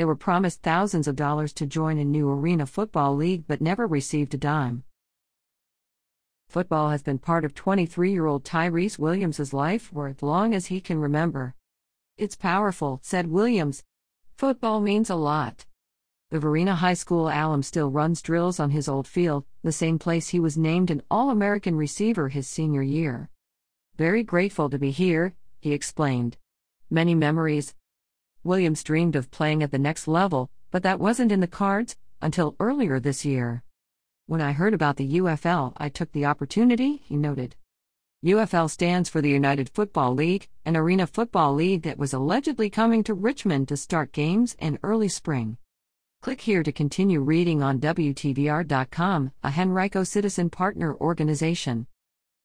They were promised thousands of dollars to join a new arena football league but never received a dime. Football has been part of 23 year old Tyrese Williams' life for as long as he can remember. It's powerful, said Williams. Football means a lot. The Varina High School alum still runs drills on his old field, the same place he was named an All American receiver his senior year. Very grateful to be here, he explained. Many memories. Williams dreamed of playing at the next level, but that wasn't in the cards until earlier this year. When I heard about the UFL, I took the opportunity, he noted. UFL stands for the United Football League, an arena football league that was allegedly coming to Richmond to start games in early spring. Click here to continue reading on WTVR.com, a Henrico Citizen Partner organization.